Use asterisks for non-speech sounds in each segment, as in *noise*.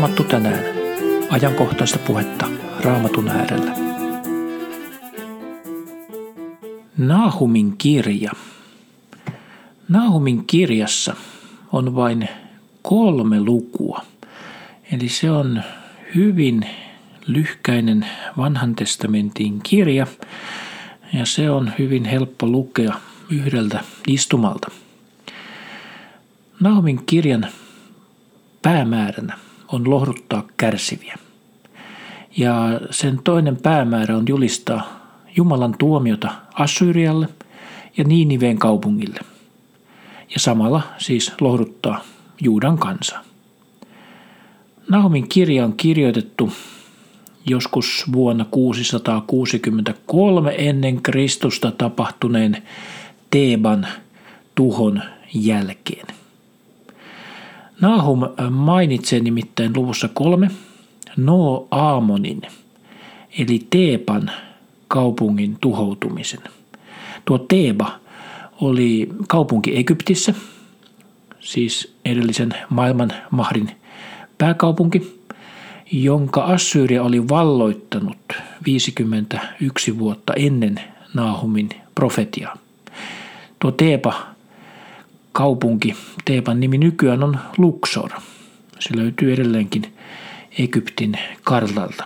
Raamattu tänään. Ajankohtaista puhetta Raamatun äärellä. Naahumin kirja. Naahumin kirjassa on vain kolme lukua. Eli se on hyvin lyhkäinen vanhan testamentin kirja ja se on hyvin helppo lukea yhdeltä istumalta. Nahumin kirjan päämääränä on lohduttaa kärsiviä. Ja sen toinen päämäärä on julistaa Jumalan tuomiota Assyrialle ja Niiniveen kaupungille. Ja samalla siis lohduttaa Juudan kansaa. Nahumin kirja on kirjoitettu joskus vuonna 663 ennen Kristusta tapahtuneen Teeban tuhon jälkeen. Nahum mainitsee nimittäin luvussa kolme No Aamonin, eli Teepan kaupungin tuhoutumisen. Tuo Teeba oli kaupunki Egyptissä, siis edellisen maailman mahdin pääkaupunki, jonka Assyria oli valloittanut 51 vuotta ennen Nahumin profetiaa. Tuo Teeba kaupunki, Teepan nimi nykyään on Luxor. Se löytyy edelleenkin Egyptin kartalta.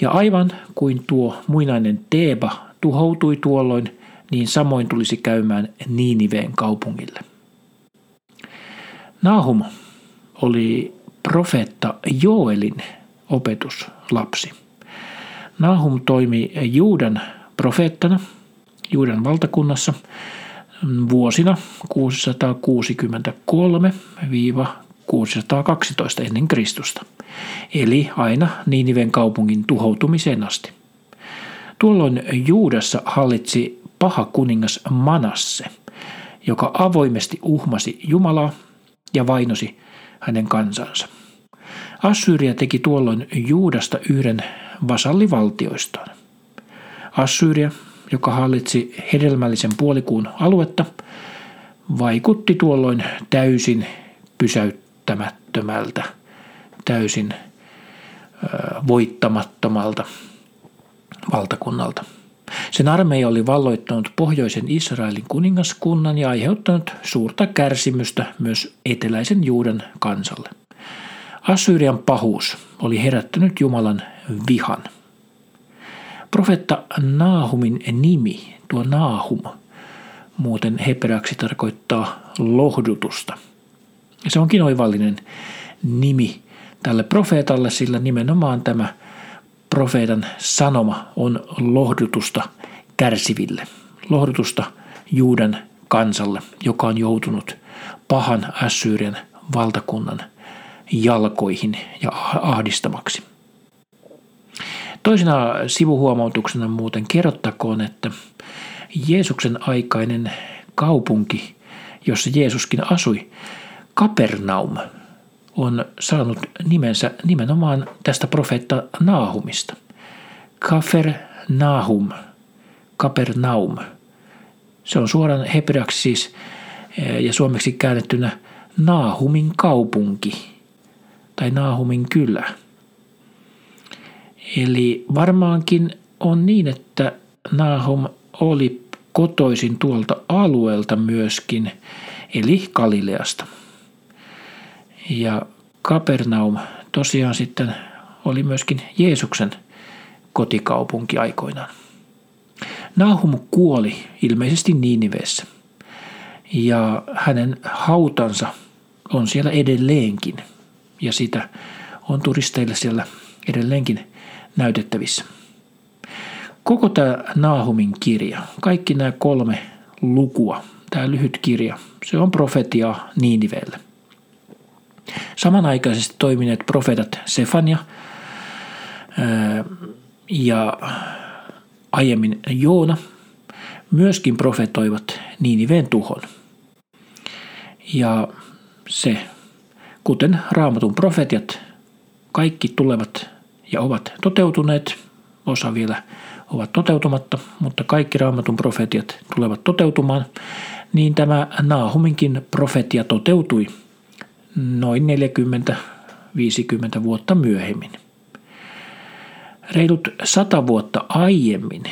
Ja aivan kuin tuo muinainen Teeba tuhoutui tuolloin, niin samoin tulisi käymään Niiniveen kaupungille. Nahum oli profeetta Joelin opetuslapsi. Nahum toimi Juudan profeettana Juudan valtakunnassa vuosina 663-612 ennen Kristusta, eli aina Niiniven kaupungin tuhoutumiseen asti. Tuolloin Juudassa hallitsi paha kuningas Manasse, joka avoimesti uhmasi Jumalaa ja vainosi hänen kansansa. Assyria teki tuolloin Juudasta yhden vasallivaltioistaan. Assyria joka hallitsi hedelmällisen puolikuun aluetta, vaikutti tuolloin täysin pysäyttämättömältä, täysin voittamattomalta valtakunnalta. Sen armeija oli valloittanut pohjoisen Israelin kuningaskunnan ja aiheuttanut suurta kärsimystä myös eteläisen Juudan kansalle. Assyrian pahuus oli herättänyt Jumalan vihan – Profetta Naahumin nimi, tuo Naahum, muuten hebreaksi tarkoittaa lohdutusta. Se onkin oivallinen nimi tälle profeetalle, sillä nimenomaan tämä profeetan sanoma on lohdutusta kärsiville, lohdutusta Juudan kansalle, joka on joutunut pahan Assyrian valtakunnan jalkoihin ja ahdistamaksi. Toisena sivuhuomautuksena muuten kerrottakoon, että Jeesuksen aikainen kaupunki, jossa Jeesuskin asui, Kapernaum, on saanut nimensä nimenomaan tästä profeetta Naahumista. Kafer Nahum, Kapernaum. Se on suoraan hebreaksi siis eh, ja suomeksi käännettynä Naahumin kaupunki tai Naahumin kylä – Eli varmaankin on niin, että Nahum oli kotoisin tuolta alueelta myöskin, eli Galileasta. Ja Kapernaum tosiaan sitten oli myöskin Jeesuksen kotikaupunki aikoinaan. Nahum kuoli ilmeisesti Niinivessä ja hänen hautansa on siellä edelleenkin ja sitä on turisteille siellä edelleenkin näytettävissä. Koko tämä Naahumin kirja, kaikki nämä kolme lukua, tämä lyhyt kirja, se on profetia Niinivelle. Samanaikaisesti toimineet profeetat Sefania ja aiemmin Joona myöskin profetoivat Niiniveen tuhon. Ja se, kuten raamatun profetiat, kaikki tulevat ja ovat toteutuneet, osa vielä ovat toteutumatta, mutta kaikki raamatun profetiat tulevat toteutumaan, niin tämä Naahuminkin profetia toteutui noin 40 50 vuotta myöhemmin. Reilut sata vuotta aiemmin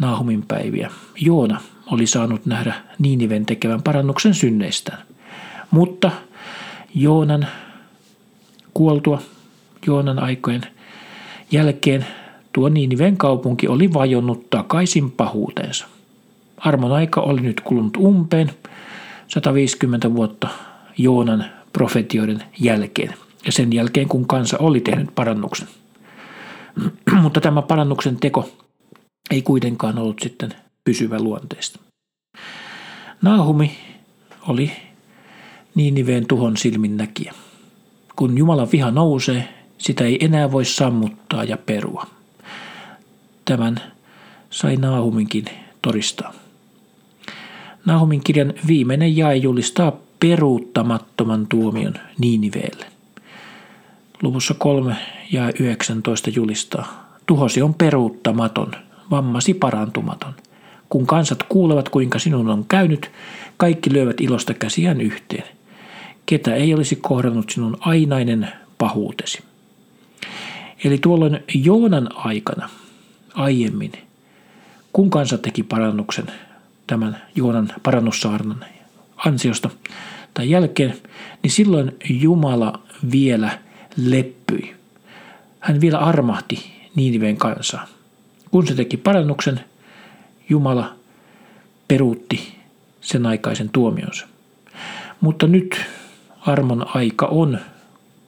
Nahumin päiviä Joona oli saanut nähdä Niiniven tekevän parannuksen synneistään. Mutta Joonan kuoltua Joonan aikojen jälkeen tuo Niiniven kaupunki oli vajonnut takaisin pahuuteensa. Armon aika oli nyt kulunut umpeen 150 vuotta Joonan profetioiden jälkeen ja sen jälkeen kun kansa oli tehnyt parannuksen. *clears throat* Mutta tämä parannuksen teko ei kuitenkaan ollut sitten pysyvä luonteesta. Naahumi oli Niiniveen tuhon silmin näkijä. Kun Jumalan viha nousee, sitä ei enää voi sammuttaa ja perua. Tämän sai Naahuminkin todistaa. Nahumin kirjan viimeinen jae julistaa peruuttamattoman tuomion Niiniveelle. Luvussa 3 ja 19 julistaa, tuhosi on peruuttamaton, vammasi parantumaton. Kun kansat kuulevat, kuinka sinun on käynyt, kaikki lyövät ilosta käsiään yhteen. Ketä ei olisi kohdannut sinun ainainen pahuutesi. Eli tuolloin Joonan aikana aiemmin, kun kansa teki parannuksen tämän Joonan parannussaarnan ansiosta tai jälkeen, niin silloin Jumala vielä leppyi. Hän vielä armahti Niiniveen kansaa. Kun se teki parannuksen, Jumala peruutti sen aikaisen tuomionsa. Mutta nyt armon aika on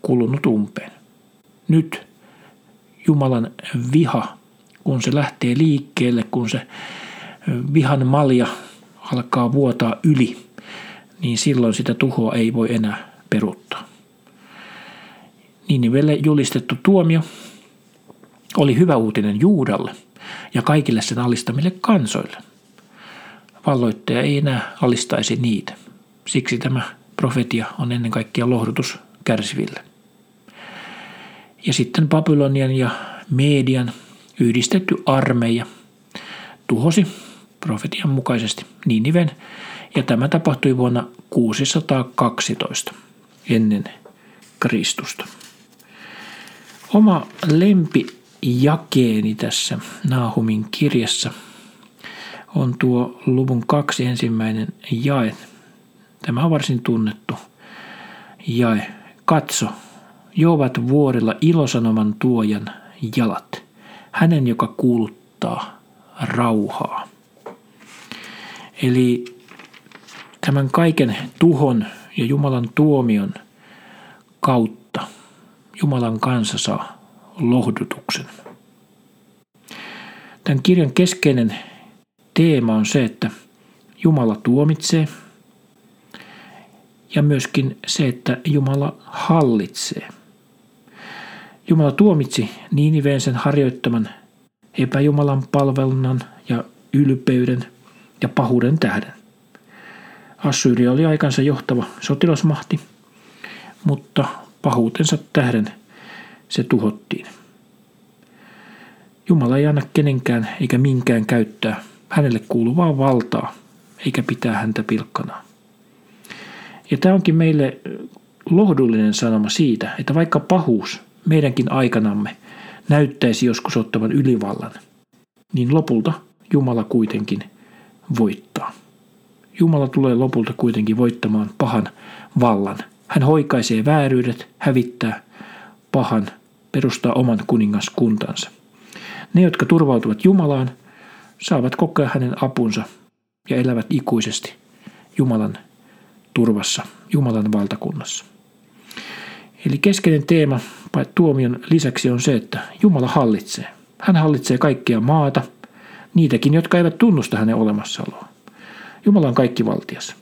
kulunut umpeen. Nyt Jumalan viha, kun se lähtee liikkeelle, kun se vihan malja alkaa vuotaa yli, niin silloin sitä tuhoa ei voi enää peruuttaa. Ninivelle julistettu tuomio oli hyvä uutinen Juudalle ja kaikille sen alistamille kansoille. Valloittaja ei enää alistaisi niitä. Siksi tämä profetia on ennen kaikkea lohdutus kärsiville. Ja sitten Babylonian ja Median yhdistetty armeija tuhosi profetian mukaisesti Niniven ja tämä tapahtui vuonna 612 ennen Kristusta. Oma lempijakeeni tässä Naahumin kirjassa on tuo luvun kaksi ensimmäinen jae. Tämä on varsin tunnettu jae. Katso, ovat vuorilla ilosanoman tuojan jalat, hänen joka kuuluttaa rauhaa. Eli tämän kaiken tuhon ja Jumalan tuomion kautta Jumalan kansa saa lohdutuksen. Tämän kirjan keskeinen teema on se, että Jumala tuomitsee ja myöskin se, että Jumala hallitsee. Jumala tuomitsi Niiniveen sen harjoittaman epäjumalan palvelunnan ja ylpeyden ja pahuuden tähden. Assyria oli aikansa johtava sotilasmahti, mutta pahuutensa tähden se tuhottiin. Jumala ei anna kenenkään eikä minkään käyttää hänelle kuuluvaa valtaa, eikä pitää häntä pilkkana. Ja tämä onkin meille lohdullinen sanoma siitä, että vaikka pahuus meidänkin aikanamme näyttäisi joskus ottavan ylivallan, niin lopulta Jumala kuitenkin voittaa. Jumala tulee lopulta kuitenkin voittamaan pahan vallan. Hän hoikaisee vääryydet, hävittää pahan, perustaa oman kuningaskuntansa. Ne, jotka turvautuvat Jumalaan, saavat kokea hänen apunsa ja elävät ikuisesti Jumalan turvassa, Jumalan valtakunnassa. Eli keskeinen teema tuomion lisäksi on se, että Jumala hallitsee. Hän hallitsee kaikkia maata, niitäkin, jotka eivät tunnusta hänen olemassaoloa. Jumala on kaikki valtias.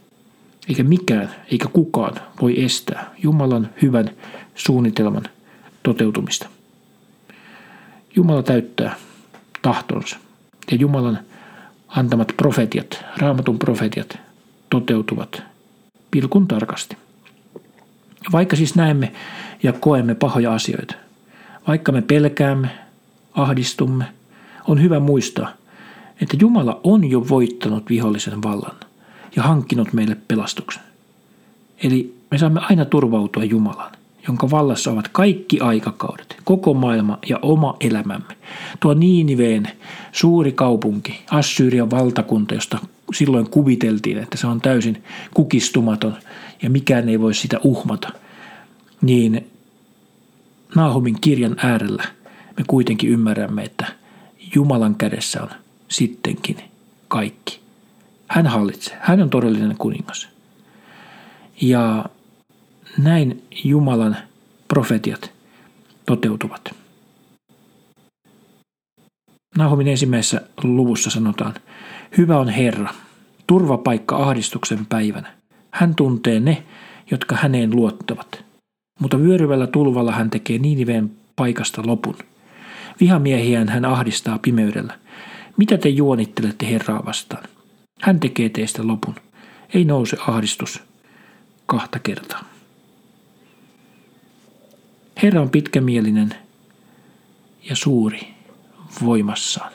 Eikä mikään eikä kukaan voi estää Jumalan hyvän suunnitelman toteutumista. Jumala täyttää tahtonsa ja Jumalan antamat profetiat, raamatun profetiat toteutuvat pilkun tarkasti. Vaikka siis näemme ja koemme pahoja asioita, vaikka me pelkäämme, ahdistumme, on hyvä muistaa, että Jumala on jo voittanut vihollisen vallan ja hankkinut meille pelastuksen. Eli me saamme aina turvautua Jumalaan. jonka vallassa ovat kaikki aikakaudet, koko maailma ja oma elämämme. Tuo Niiniveen suuri kaupunki, Assyrian valtakunta, josta silloin kuviteltiin, että se on täysin kukistumaton ja mikään ei voi sitä uhmata, niin Naahumin kirjan äärellä me kuitenkin ymmärrämme, että Jumalan kädessä on sittenkin kaikki. Hän hallitsee. Hän on todellinen kuningas. Ja näin Jumalan profetiat toteutuvat. Nahumin ensimmäisessä luvussa sanotaan, Hyvä on Herra, turvapaikka ahdistuksen päivänä. Hän tuntee ne, jotka häneen luottavat. Mutta vyöryvällä tulvalla hän tekee Niiniveen paikasta lopun. Vihamiehiään hän ahdistaa pimeydellä. Mitä te juonittelette Herraa vastaan? Hän tekee teistä lopun. Ei nouse ahdistus kahta kertaa. Herra on pitkämielinen ja suuri voimassaan.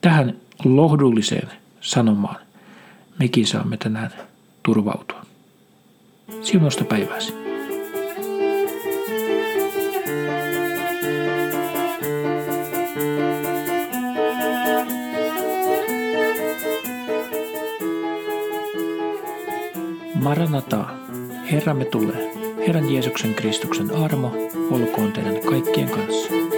Tähän lohdulliseen sanomaan mekin saamme tänään turvautua. Siunosta päiväsi. Maranata, Herramme tulee. Herran Jeesuksen Kristuksen armo olkoon teidän kaikkien kanssa.